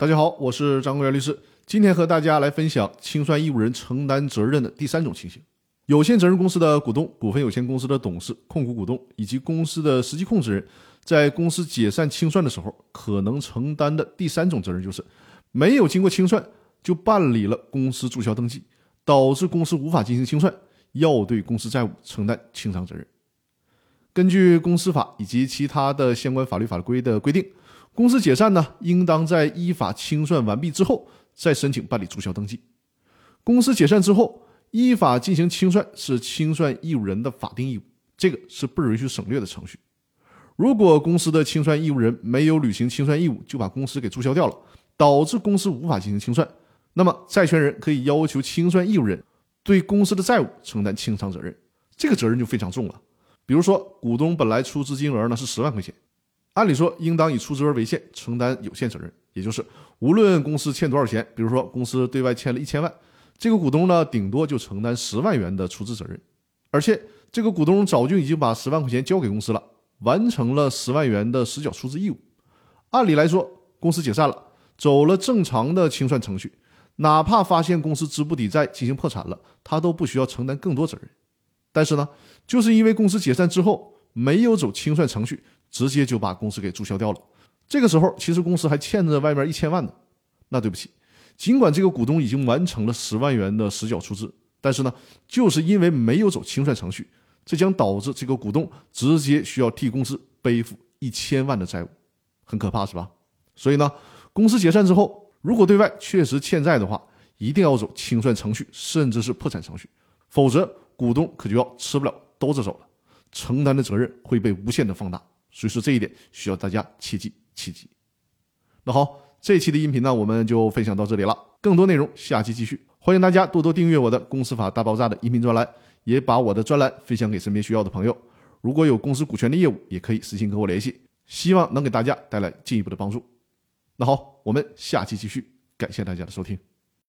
大家好，我是张国元律师，今天和大家来分享清算义务人承担责任的第三种情形：有限责任公司的股东、股份有限公司的董事、控股股东以及公司的实际控制人，在公司解散清算的时候，可能承担的第三种责任就是没有经过清算就办理了公司注销登记，导致公司无法进行清算，要对公司债务承担清偿责任。根据公司法以及其他的相关法律法规的规定。公司解散呢，应当在依法清算完毕之后再申请办理注销登记。公司解散之后，依法进行清算是清算义务人的法定义务，这个是不允许省略的程序。如果公司的清算义务人没有履行清算义务，就把公司给注销掉了，导致公司无法进行清算，那么债权人可以要求清算义务人对公司的债务承担清偿责任，这个责任就非常重了。比如说，股东本来出资金额呢是十万块钱。按理说，应当以出资额为限，承担有限责任，也就是无论公司欠多少钱，比如说公司对外欠了一千万，这个股东呢，顶多就承担十万元的出资责任，而且这个股东早就已经把十万块钱交给公司了，完成了十万元的实缴出资义务。按理来说，公司解散了，走了正常的清算程序，哪怕发现公司资不抵债进行破产了，他都不需要承担更多责任。但是呢，就是因为公司解散之后没有走清算程序。直接就把公司给注销掉了。这个时候，其实公司还欠着外面一千万呢。那对不起，尽管这个股东已经完成了十万元的实缴出资，但是呢，就是因为没有走清算程序，这将导致这个股东直接需要替公司背负一千万的债务，很可怕，是吧？所以呢，公司解散之后，如果对外确实欠债的话，一定要走清算程序，甚至是破产程序，否则股东可就要吃不了兜着走了，承担的责任会被无限的放大。所以说这一点需要大家切记切记。那好，这一期的音频呢，我们就分享到这里了。更多内容下期继续。欢迎大家多多订阅我的《公司法大爆炸》的音频专栏，也把我的专栏分享给身边需要的朋友。如果有公司股权的业务，也可以私信跟我联系，希望能给大家带来进一步的帮助。那好，我们下期继续，感谢大家的收听。